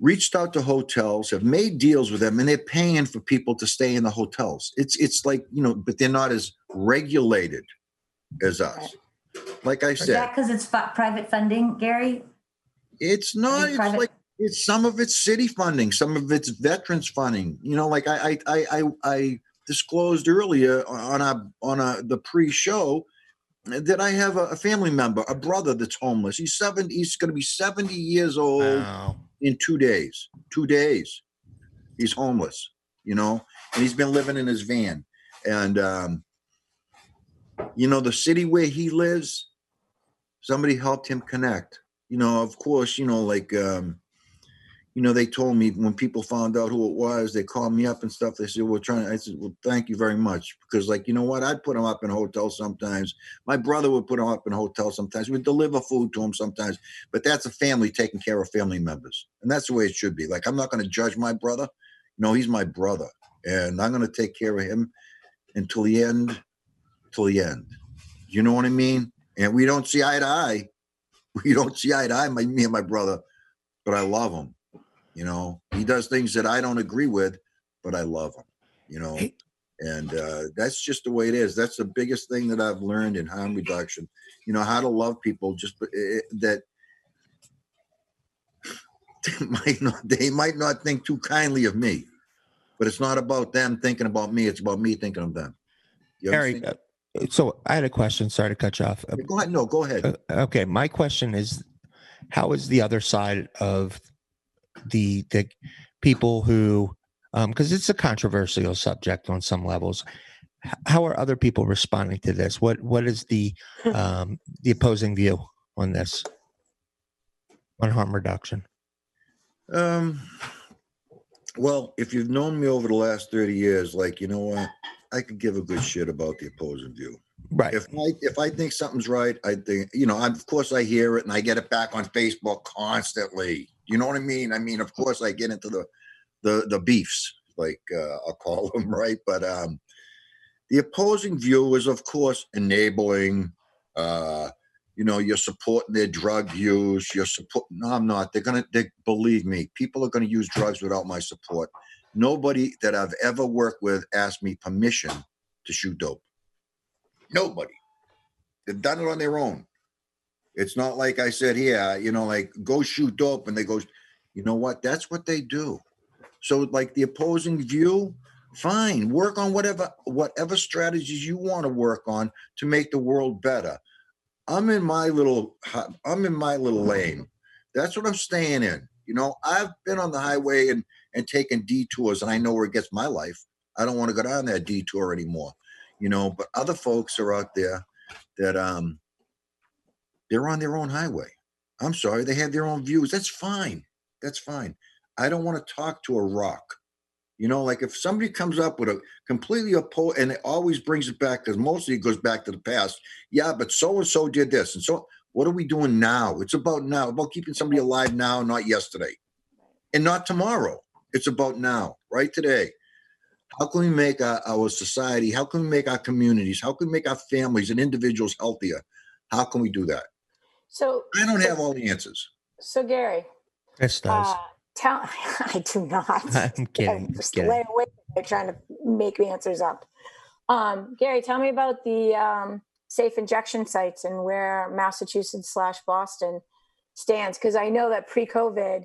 reached out to hotels, have made deals with them, and they're paying for people to stay in the hotels. It's it's like you know, but they're not as regulated as us. Like I Is said, that because it's fi- private funding, Gary? it's not. It's private- like it's some of it's city funding, some of it's veterans funding. You know, like I I I I, I disclosed earlier on a on a the pre-show that I have a, a family member, a brother that's homeless. He's seventy. He's going to be seventy years old Wow. in two days. Two days, he's homeless. You know, and he's been living in his van. And um, you know, the city where he lives, somebody helped him connect. You know, of course, you know, like um, you know, they told me when people found out who it was, they called me up and stuff. They said, "We're trying." I said, "Well, thank you very much," because, like, you know what? I'd put them up in hotels sometimes. My brother would put them up in hotels sometimes. We'd deliver food to them sometimes but that's a family taking care of family members and that's the way it should be like i'm not going to judge my brother no he's my brother and i'm going to take care of him until the end till the end you know what i mean and we don't see eye to eye we don't see eye to eye my, me and my brother but i love him you know? He does things that i don't agree with but i love him you know? And uh, that's just the way it is. That's the biggest thing that i've learned in harm reduction. You know how to love people just uh, that they might not they might not think too kindly of me but it's not about them thinking about me it's about me thinking of them. Harry, uh, so I had a question. Sorry to cut you off. Go ahead no go ahead. Uh, okay, my question is, how is the other side of the the people who, because it's a controversial subject on some levels, How are other people responding to this? What what is the um, the opposing view on this on harm reduction? Um, well, if you've known me over the last 30 years, like, you know what? I could give a good shit about the opposing view. Right. If I, if I think something's right, I think, you know, I, of course I hear it and I get it back on Facebook constantly. You know what I mean? I mean, of course I get into the, the, the beefs, like, uh, I'll call them, right? But, um, the opposing view is of course enabling, uh, you know, you're supporting their drug use. You're support. No, I'm not. They're gonna. They believe me. People are gonna use drugs without my support. Nobody that I've ever worked with asked me permission to shoot dope. Nobody. They've done it on their own. It's not like I said, yeah, you know, like go shoot dope, and they go, you know what? That's what they do. So, like the opposing view, fine. Work on whatever whatever strategies you want to work on to make the world better. I'm in my little I'm in my little lane. That's what I'm staying in. You know, I've been on the highway and and taking detours, and I know where it gets my life. I don't want to go down that detour anymore. You know, but other folks are out there that um they're on their own highway. I'm sorry, they have their own views. That's fine. That's fine. I don't want to talk to a rock. You know, like if somebody comes up with a completely opposed, and it always brings it back because mostly it goes back to the past. Yeah, but so and so did this, and so what are we doing now? It's about now, about keeping somebody alive now, not yesterday, and not tomorrow. It's about now, right today. How can we make our, our society? How can we make our communities? How can we make our families and individuals healthier? How can we do that? So, I don't have all the answers. so Gary, Kris does. uh, tell I do not. I'm kidding. Just kidding. lay away. They're trying to make the answers up. Um, Gary, tell me about the um, safe injection sites and where Massachusetts slash Boston stands. Because I know that pre-COVID,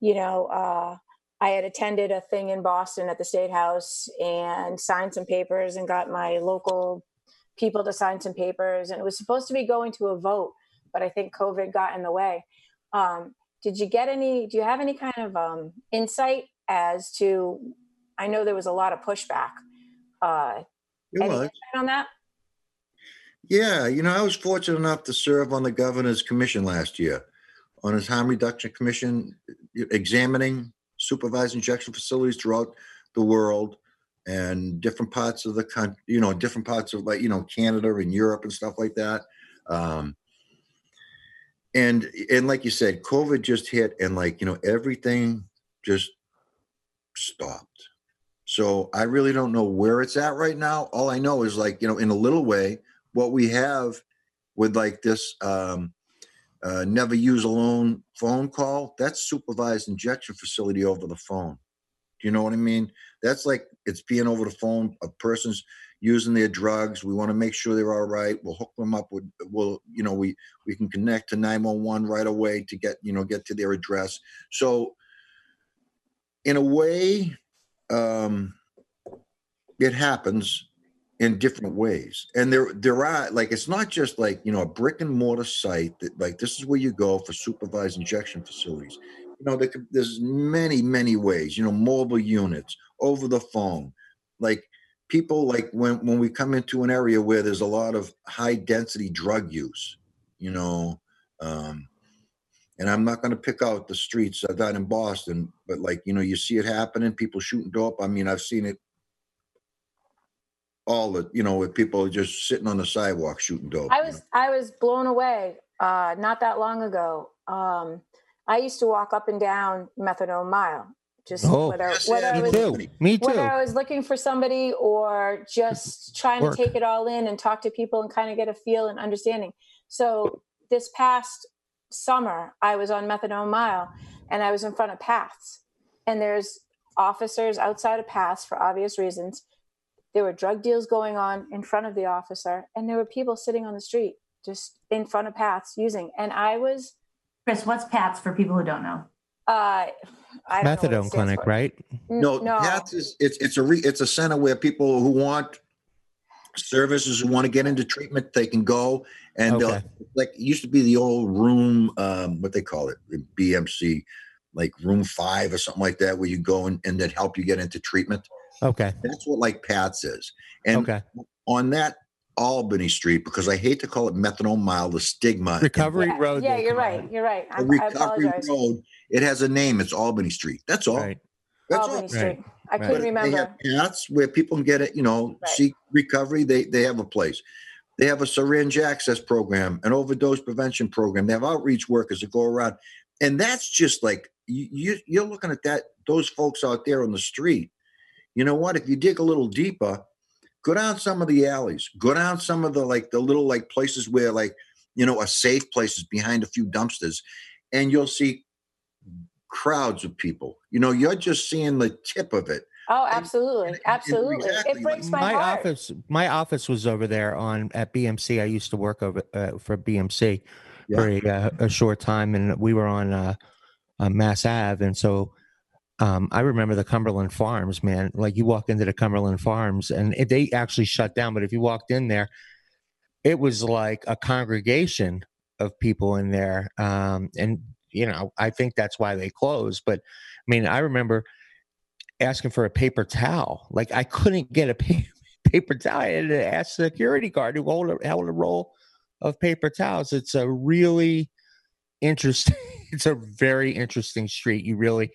you know, uh, I had attended a thing in Boston at the State House and signed some papers and got my local people to sign some papers. And it was supposed to be going to a vote, but I think COVID got in the way. Um, did you get any? Do you have any kind of um, insight as to? I know there was a lot of pushback. Uh, any was. insight on that? Yeah, you know, I was fortunate enough to serve on the governor's commission last year on his harm reduction commission, examining supervised injection facilities throughout the world and different parts of the country, you know, different parts of like, you know, Canada and Europe and stuff like that. Um, and and like you said, COVID just hit and like, you know, everything just stopped. So I really don't know where it's at right now. All I know is like, you know, in a little way, what we have with like this um, uh, never use alone phone call, that's supervised injection facility over the phone. Do you know what I mean? That's like it's being over the phone. A person's using their drugs. We want to make sure they're all right. We'll hook them up with. We'll, you know, we we can connect to nine one one right away to get you know get to their address. So, in a way, um, it happens in different ways and there there are like it's not just like you know a brick and mortar site that like this is where you go for supervised injection facilities. You know there there's many many ways you know mobile units over the phone. Like people like when when we come into an area where there's a lot of high density drug use you know um and i'm not going to pick out the streets of that in boston but like you know you see it happening people shooting dope i mean i've seen it all the you know with people just sitting on the sidewalk shooting dope. I you was know. I was blown away uh, not that long ago. Um, I used to walk up and down Methadone Mile, just Oh. whether Yes, whether yeah, I Me was too. Me whether. I was looking for somebody or just trying Work. to take it all in and talk to people and kind of get a feel and understanding. So this past summer, I was on Methadone Mile and I was in front of PAATHS, and there's officers outside of PAATHS for obvious reasons. There were drug deals going on in front of the officer, and there were people sitting on the street just in front of PAATHS using. And I was, Kris, what's PAATHS for people who don't know? uh, I don't know what it Methadone clinic, for. right? No, no. PAATHS is it's it's a re, it's a center where people who want services who want to get into treatment they can go and they'll Okay. like it used to be the old room um what they call it BMC like room five or something like that where you go and, and that help you get into treatment Okay. That's what like Pat's is. And okay. on that Albany Street, because I hate to call it Methadone Mile, the stigma. Recovery yeah, Road. Yeah, you're right. You're right. The I, I Recovery apologize. Road, it has a name. It's Albany Street. That's all. Right. That's Albany all. Street. Right. I Right. couldn't But They remember. have PAATHS where people can get it, you know, Right. seek recovery. They they have a place. They have a syringe access program, an overdose prevention program. They have outreach workers that go around, and that's just like you, you you're looking at that those folks out there on the street. You know what? If you dig a little deeper, go down some of the alleys, go down some of the like the little like places where like you know a safe places behind a few dumpsters, and you'll see crowds of people. You know, you're just seeing the tip of it. Oh, And- absolutely, and- and absolutely. exactly, It breaks my, my heart. office my office was over there on at bmc i used to work over uh, for bmc for a, uh, a short time and we were on uh, uh, mass ave and so um, i remember the cumberland farms man like you walk into the cumberland farms and it, they actually shut down but if you walked in there it was like a congregation of people in there um, and you know i think that's why they closed but i mean i remember asking for a paper towel. Like I couldn't get a pa- paper towel. I had to ask the security guard who held a, held a roll of paper towels. It's a really interesting. It's a very interesting street. You really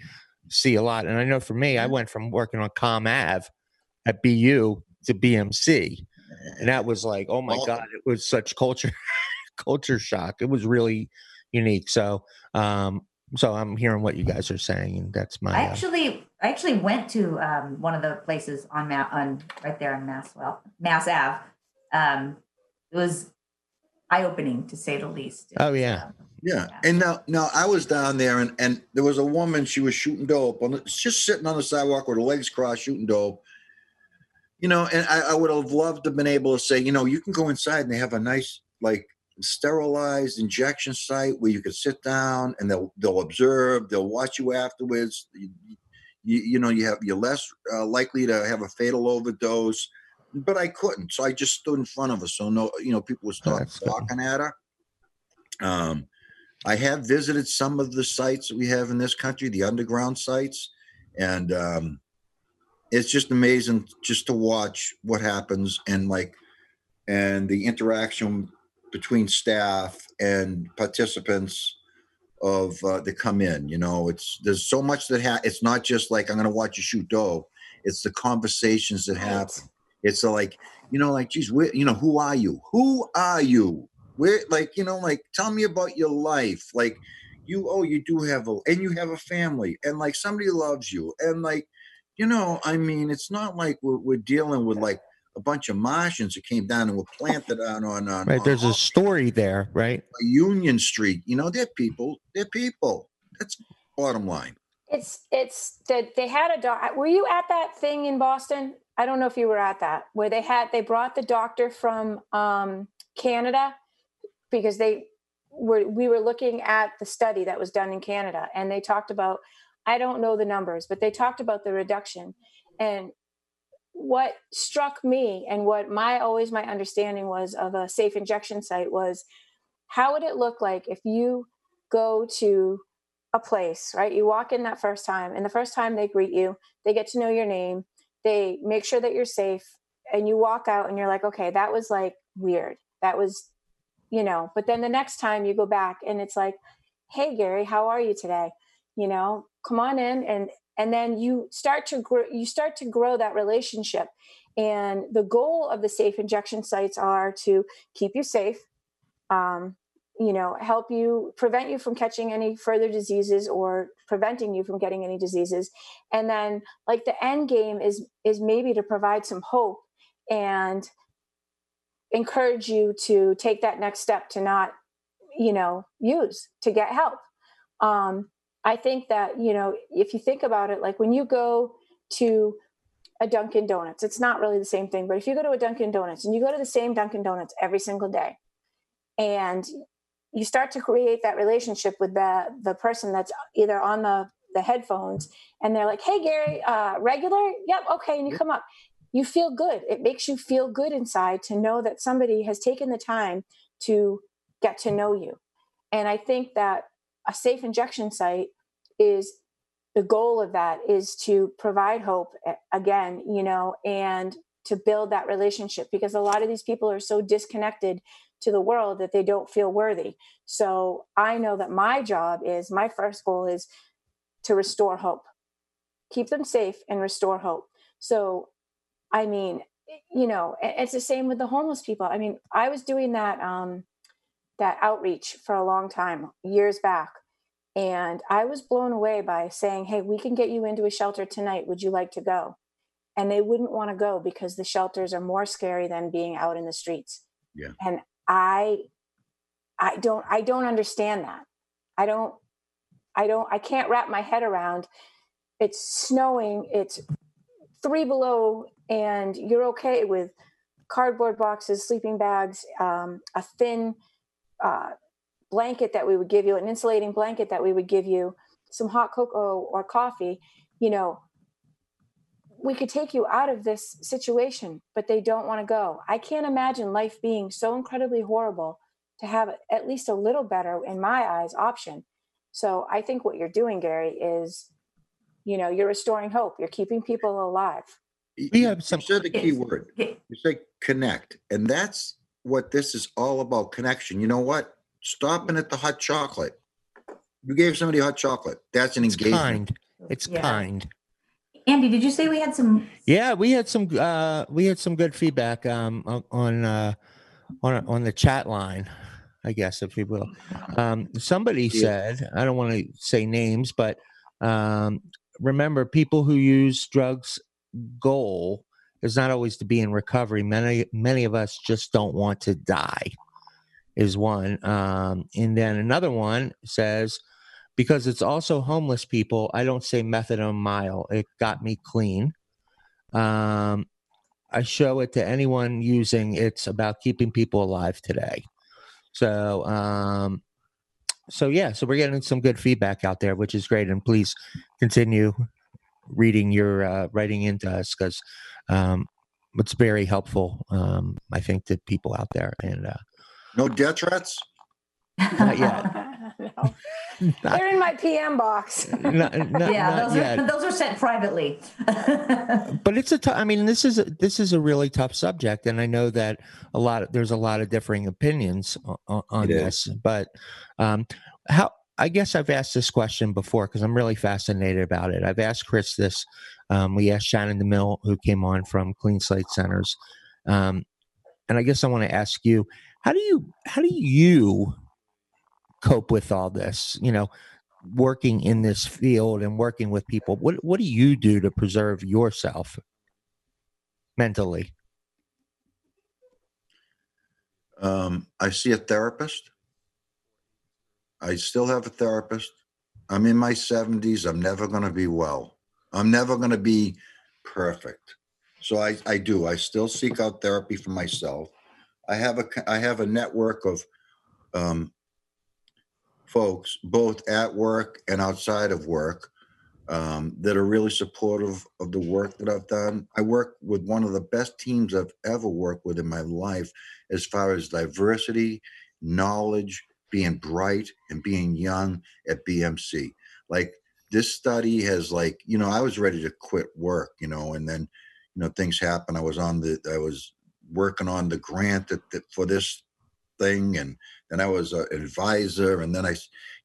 see a lot. And I know for me, I went from working on Comm Ave at BU to BMC, and that was like, oh my god, it was such culture culture shock. It was really unique. So, um, so I'm hearing what you guys are saying, and that's my. I uh, actually, I actually went to um, one of the places on Ma- on right there on Masswell, Mass Ave. Um, it was eye opening to say the least. Oh, yeah. Um, Yeah. And now, now I was down there and, and there was a woman, she was shooting dope on the, just sitting on the sidewalk with her legs crossed, shooting dope. You know, and I, I would have loved to have been able to say, you know, you can go inside and they have a nice, like, sterilized injection site where you could sit down and they'll they'll observe, they'll watch you afterwards. You, you, you know, you have you're less uh, likely to have a fatal overdose. But I couldn't, so I just stood in front of her, so no, you know, people would start That's talking at her. Um, I have visited some of the sites that we have in this country, the underground sites, and um, it's just amazing just to watch what happens and like and the interaction between staff and participants of uh, that come in. You know, it's there's so much that ha- it's not just like I'm going to watch you shoot dope. It's the conversations that happen. It's like, you know, like, geez, where, you know, who are you? Who are you? Where, like, you know, like, tell me about your life. Like, you, oh, you do have a, and you have a family, and like somebody loves you, and like, you know, I mean, it's not like we're, we're dealing with like a bunch of Martians that came down and were planted on on on, Right. There's on a story there, right? Union Street. You know, they're people. They're people. That's bottom line. It's it's that they had a doc. Were you at that thing in Boston? I don't know if you were at that where they had they brought the doctor from um, Canada because they were we were looking at the study that was done in Canada and they talked about I don't know the numbers but they talked about the reduction and what struck me and what my always my understanding was of a safe injection site was how would it look like if you go to a place, right? You walk in that first time, and the first time they greet you, they get to know your name, they make sure that you're safe, and you walk out and you're like, okay, that was like weird. That was, you know, but then the next time you go back and it's like, hey, Gary, how are you today? You know, come on in and and then you start to grow you start to grow that relationship and the goal of the safe injection sites are to keep you safe um, you know help you prevent you from catching any further diseases or preventing you from getting any diseases. And then like the end game is is maybe to provide some hope and encourage you to take that next step to not you know use to get help. Um i think that you know if you think about it like when you go to a dunkin donuts it's not really the same thing but if you go to a dunkin donuts and you go to the same dunkin donuts every single day and you start to create that relationship with the the person that's either on the the headphones and they're like hey gary uh regular? Yep okay. And you come up. You feel good. It makes you feel good inside to know that somebody has taken the time to get to know you. And i think that a safe injection site is the goal of that is to provide hope again, you know, and to build that relationship because a lot of these people are so disconnected to the world that they don't feel worthy. So I know that my job is my first goal is to restore hope, keep them safe and restore hope. So, I mean, you know, it's the same with the homeless people. I mean, I was doing that um, that outreach for a long time, years back, and I was blown away by saying, "Hey, we can get you into a shelter tonight. Would you like to go?" And they wouldn't want to go because the shelters are more scary than being out in the streets. Yeah. And I, I don't, I don't understand that. I don't, I don't, I can't wrap my head around. It's snowing. It's three below and you're okay with cardboard boxes, sleeping bags, um, a thin uh, blanket that we would give you, an insulating blanket that we would give you, some hot cocoa or coffee, you know, we could take you out of this situation, but they don't want to go. I can't imagine life being so incredibly horrible to have at least a little better, in my eyes, option. So I think what you're doing, Gary, is you know, you're restoring hope. You're keeping people alive. We have some. You said the key word. You say connect, and that's what this is all about. Connection. You know what? Stopping at the hot chocolate. You gave somebody hot chocolate. That's an It's engagement. kind. It's Yeah. kind. Andy, did you say we had some? Yeah, we had some uh we had some good feedback um on- on uh on on the chat line, I guess if you will. Um somebody Yeah. said, I don't want to say names, but um remember people who use drugs goal is not always to be in recovery. Many many of us just don't want to die is one. Um and then another one says because it's also homeless people, I don't say Methadone Mile. It got me clean. Um, I show it to anyone using it's about keeping people alive today. So, um, so yeah, so we're getting some good feedback out there, which is great. And please continue reading your uh, writing into us because um, it's very helpful, um, I think, to people out there. And uh, No death threats. Not yet. no. Not, They're in my PM box. not, not, yeah, not those yet. are those are sent privately. but it's a tou- I mean this is a, this is a really tough subject and i know that a lot of there's a lot of differing opinions on, on It this but um how i guess i've asked this question before because i'm really fascinated about it i've asked kris this um, we asked shannon demille who came on from clean slate centers um, and i guess i want to ask you how do you how do you cope with all this you know working in this field and working with people what what do you do to preserve yourself mentally Um, I see a therapist. I still have a therapist. I'm in my 70s. I'm never going to be well. I'm never going to be perfect. So I, I do. I still seek out therapy for myself. I have a I have a network of um, folks, both at work and outside of work, um, that are really supportive of the work that I've done. I work with one of the best teams I've ever worked with in my life as far as diversity, knowledge, being bright, and being young at BMC. Like this study has like, you know, I was ready to quit work, you know, and then, you know, things happen. I was on the, I was working on the grant that, that for this thing, and then I was an advisor, and then i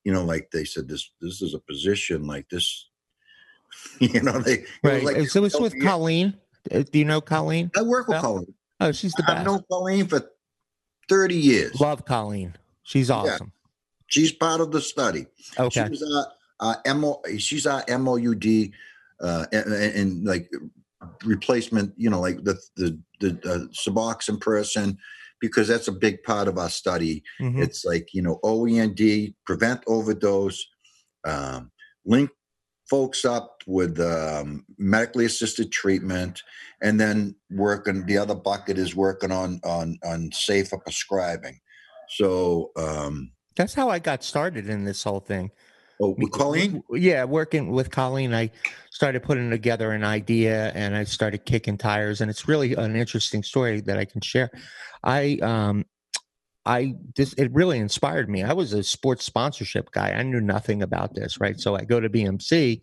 you know, like they said, this this is a position like this, you know, they it was right like so it's with yeah. colleen Uh, do you know colleen I work with Well, Colleen. oh she's the best I've known Colleen for 30 years. love colleen she's awesome She's part of the study. okay She's our, our MO, she's our MOUD uh, and, and like replacement, you know, like the, the, the uh, Suboxone person, because that's a big part of our study. Mhm. It's like, you know, OEND, prevent overdose, um, link folks up with um, medically assisted treatment, and then working, the other bucket is working on, on, on safer prescribing. So, um, that's how i got started in this whole thing oh, with Colleen? Yeah, working with Colleen, I started putting together an idea and I started kicking tires, and it's really an interesting story that I can share. I um I this it really inspired me. I was a sports sponsorship guy. I knew nothing about this, right? So I go to BMC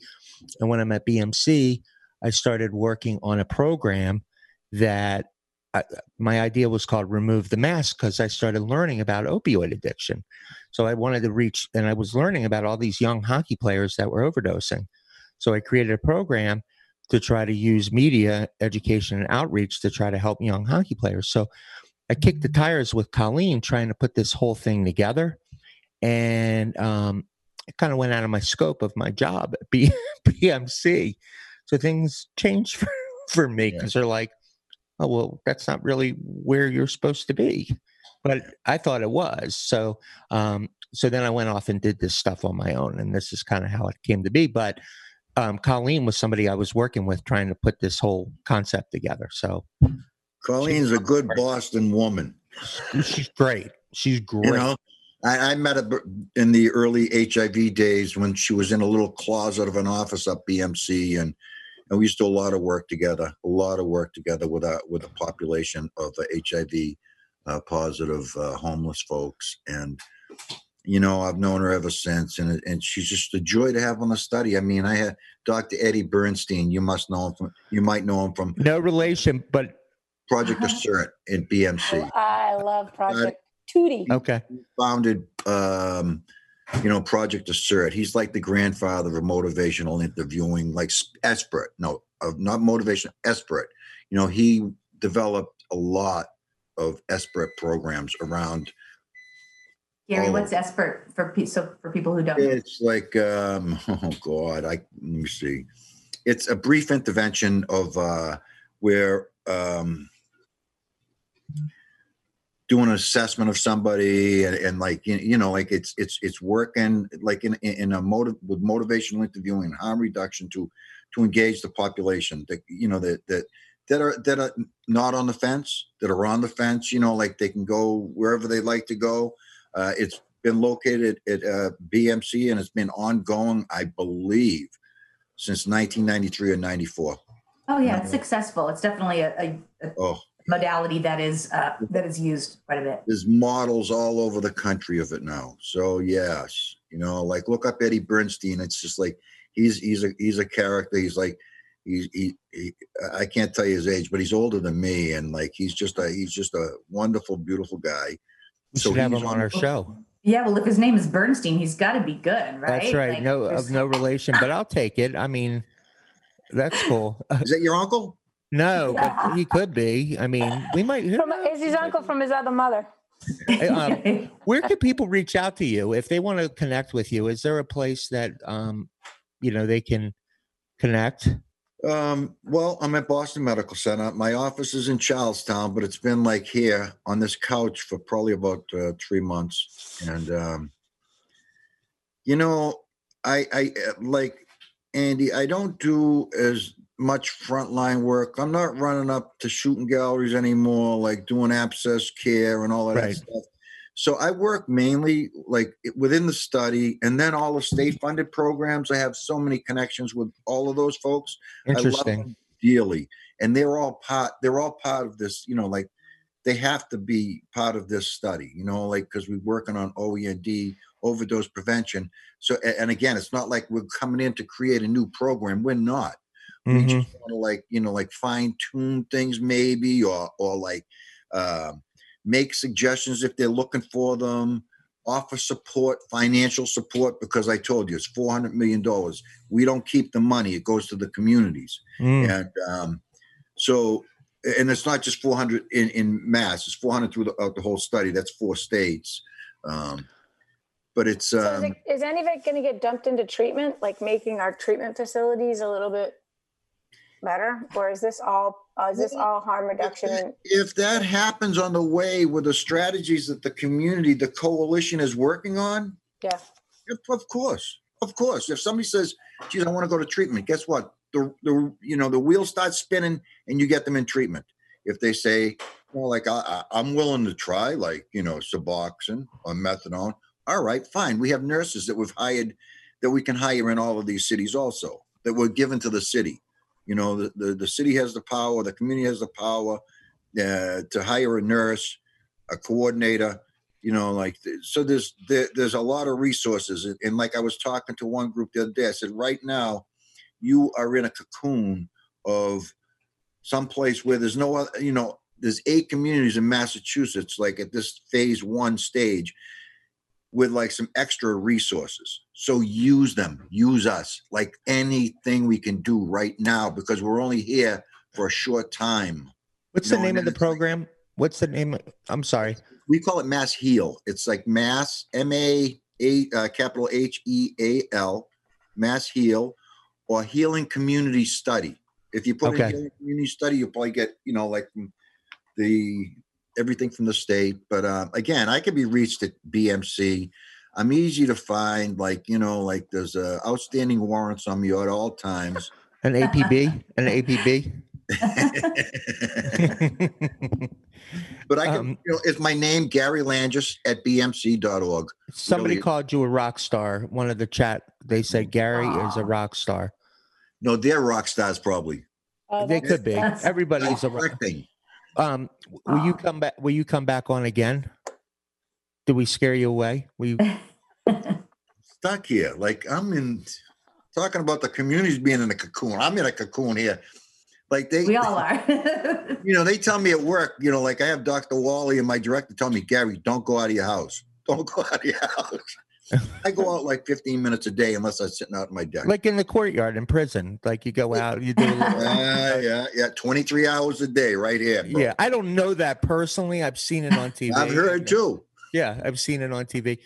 And when I'm at BMC, I started working on a program that I, my idea was called Remove the Mask because I started learning about opioid addiction. So I wanted to reach, and I was learning about all these young hockey players that were overdosing. So I created a program to try to use media, education, and outreach to try to help young hockey players. So I kicked the tires with Colleen trying to put this whole thing together. And um, it kind of went out of my scope of my job at B- BMC. So things changed for, for me because they're like, oh, well, that's not really where you're supposed to be. But I thought it was. So, um, so then I went off and did this stuff on my own. And this is kind of how it came to be. But um, Colleen was somebody I was working with trying to put this whole concept together. So Colleen's a good Boston woman. she's great. She's great. You know, I, I met her in the early HIV days when she was in a little closet of an office up BMC, and and we used to do a lot of work together, a lot of work together with a with a population of uh, HIV uh, positive uh, homeless folks, and you know I've known her ever since, and and she's just a joy to have on the study. I mean, I had Dr. Eddie Bernstein. You must know him from, you might know him from no relation, but Project Assert in BMC. I love Project Tootie. okay. founded um you know project assert. He's like the grandfather of motivational interviewing like SBIRT no of not motivation SBIRT. You know he developed a lot of SBIRT programs around Gary, what's SBIRT for so for people who don't it's like um oh god i let me see. It's a brief intervention of uh where um doing an assessment of somebody and, and like you know like it's it's it's working like in in a motive with motivational interviewing and harm reduction to to engage the population that you know that that that are that are not on the fence that are on the fence you know like they can go wherever they like to go. Uh, it's been located at uh, bmc and it's been ongoing i believe since 1993 or 94 Oh yeah, it's successful. It's definitely a, a, a oh modality that is uh, that is used quite a bit. there's models all over the country of it now. So yes, you know, like look up Eddie Bernstein. It's just like he's he's a he's a character. He's like he's he, he I can't tell you his age, but he's older than me, and like he's just a he's just a wonderful, beautiful guy. We So should have him on on- our show. Yeah, well, if his name is Bernstein, he's got to be good, right? That's right. Like, no, of no relation, but I'll take it. I mean, that's cool. Is that your uncle? No, but he could be. I mean, we might. From, is his uncle from his other mother? um, Where can people reach out to you if they want to connect with you? Is there a place that um, you know they can connect? Um, well, I'm at Boston Medical Center. My office is in Charlestown, but it's been like here on this couch for probably about uh, three months. And um, you know, I, I uh, like Andy. I don't do as much frontline work. I'm not running up to shooting galleries anymore, like doing abscess care and all that Right. stuff. So I work mainly like within the study, and then all the state-funded programs. I have so many connections with all of those folks. I love Interesting. them dearly, and they're all part. They're all part of this. You know, like they have to be part of this study. You know, like because we're working on OED overdose prevention. So, and again, it's not like we're coming in to create a new program. We're not. We Mhm. just want to like you know like fine tune things maybe, or or like um make suggestions if they're looking for them. Offer support, financial support, because I told you it's four hundred million dollars. We don't keep the money; it goes to the communities. Mm. And um, so, and it's not just 400 in, in mass, it's 400 throughout the whole study. That's four states. Um, but it's, So is, um, it, is any of it going to get dumped into treatment, like making our treatment facilities a little bit better, or is this all uh, is this all harm reduction? And if that happens on the way with the strategies that the community, the coalition is working on, yeah, Of- Of course, of course. If somebody says, "Geez, I want to go to treatment," guess what? The the you know the wheels starts spinning, and you get them in treatment. If they say, "Well, like I, I, I'm willing to try, like you know, Suboxone or methadone," all right, fine. We have nurses that we've hired that we can hire in all of these cities also that were given to the city. You know, the the, the city has the power, the community has the power uh, to hire a nurse, a coordinator, you know like so there's there, there's a lot of resources. And, like i was talking to one group the other day i said right now you are in a cocoon of someplace where there's no other, you know, there's eight communities in Massachusetts, like at this phase one stage, with like some extra resources. So use them, use us, like anything we can do right now, because we're only here for a short time. What's the name of the like- program? What's the name? I'm sorry. We call it Mass Heal. It's like Mass M A A uh, capital H E A L, Mass Heal, or Healing Community Study. If you put Okay. in Healing Community Study, you'll probably get you know like the everything from the state. But uh, again, I can be reached at BMC. I'm easy to find. Like you know, like there's uh, outstanding warrants on me at all times. An APB? An APB? but I can, Um, you know, it's my name, Gary Langis at bmc.org. Somebody Really? called you a rock star. One of the chat, they said Gary is a rock star. No, they're rock stars, probably. Oh, They could be. Everybody's a rock. Correcting. Um, will you come back? Will you come back on again? Did we scare you away? We you? stuck here. Like I'm in talking about the communities being in a cocoon. I'm in a cocoon here. Like they, we all are. you know, they tell me at work, you know, like I have Dr. Walley and my director tell me, Gary, don't go out of your house. Don't go out of your house. I go out like 15 minutes a day unless I'm sitting out in my deck. Like in the courtyard in prison, like you go out, you do a little. yeah, yeah, yeah. 23 hours a day right here. bro. Yeah, I don't know that personally. I've seen it on TV. I've heard too. Yeah, I've seen it on TV.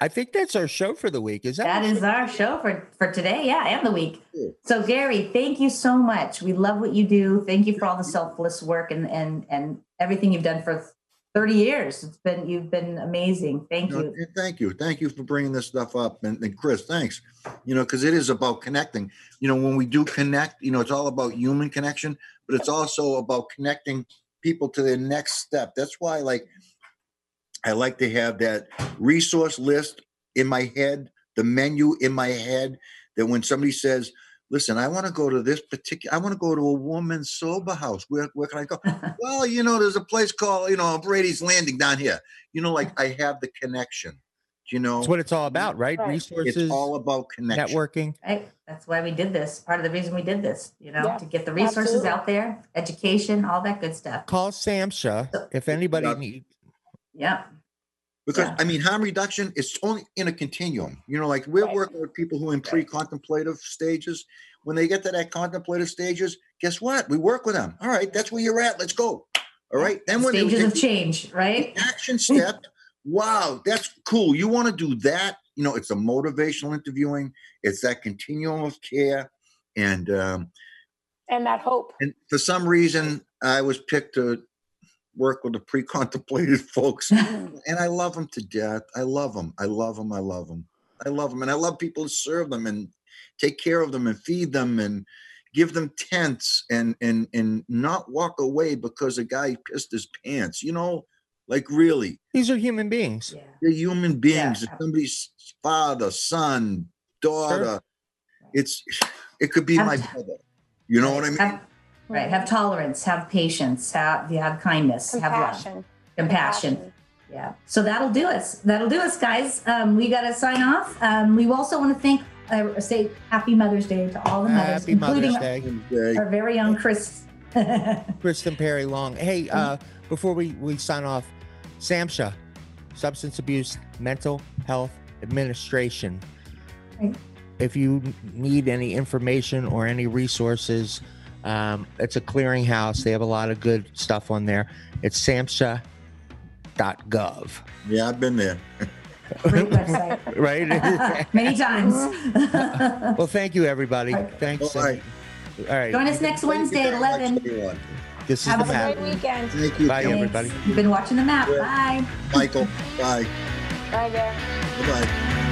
I think that's our show for the week. Is that? that our show? for for today. Yeah, and the week. So Gary, thank you so much. We love what you do. Thank you for all the selfless work and and and everything you've done for 30 years. It's been you've been amazing. Thank you. and thank you. Thank you for bringing this stuff up. And, and Kris, thanks. You know, because it is about connecting. You know, when we do connect, you know, it's all about human connection, but it's also about connecting people to their next step. That's why, like, I like to have that resource list in my head, the menu in my head, that when somebody says, Listen, I want to go to this particular. I want to go to a woman's sober house. Where where can I go? well, you know, there's a place called you know Brady's Landing down here. You know, like I have the connection. You know, That's what it's all about, right? Right. Resources, it's all about connection. networking. Right? That's why we did this. Part of the reason we did this, you know, Yeah, to get the resources absolutely. out there, education, all that good stuff. Call SAMHSA if anybody Yeah. needs. Yeah. Because Yeah. I mean, harm reduction is only in a continuum. You know, like we're Right. working with people who are in pre-contemplative stages. When they get to that contemplative stages, guess what? We work with them. All right, that's where you're at. Let's go. All right. Then when Stages of change, right? action step, wow, that's cool. You want to do that? You know, it's a motivational interviewing. It's that continuum of care, and um, and that hope. and for some reason, I was picked to work with the pre-contemplated folks and I love them to death. I love them. I love them. I love them. I love them, and I love people to serve them and take care of them and feed them and give them tents and and and not walk away because a guy pissed his pants. You know, like really, These are human beings. Yeah. they're human beings. Yeah. Somebody's father, son, daughter. It's it could be my brother. You know what I mean? Have, right. Have tolerance, have patience, have you have kindness, have love, Compassion. compassion. Yeah. So that'll do us. That'll do us, guys. Um, we got to sign off. Um, we also want to thank, uh, say Happy Mother's Day to all the mothers, Happy Mother's including Day. Our very own Kris. Kristen Perry Long. Hey, uh, before we, we sign off, SAMHSA, Substance Abuse Mental Health Administration. Right. If you need any information or any resources, um, it's a clearinghouse. They have a lot of good stuff on there. It's samhsa.gov. Yeah, I've been there. Great website. right? Many times. well, thank you, everybody. Okay. Thanks. All right. All right. Join us next Wednesday at 11. This is Have the a a map. great weekend. Thank you, Bye, Kim. everybody. You've been watching the map. Yeah. Bye. Michael. Bye. Bye, there. Bye.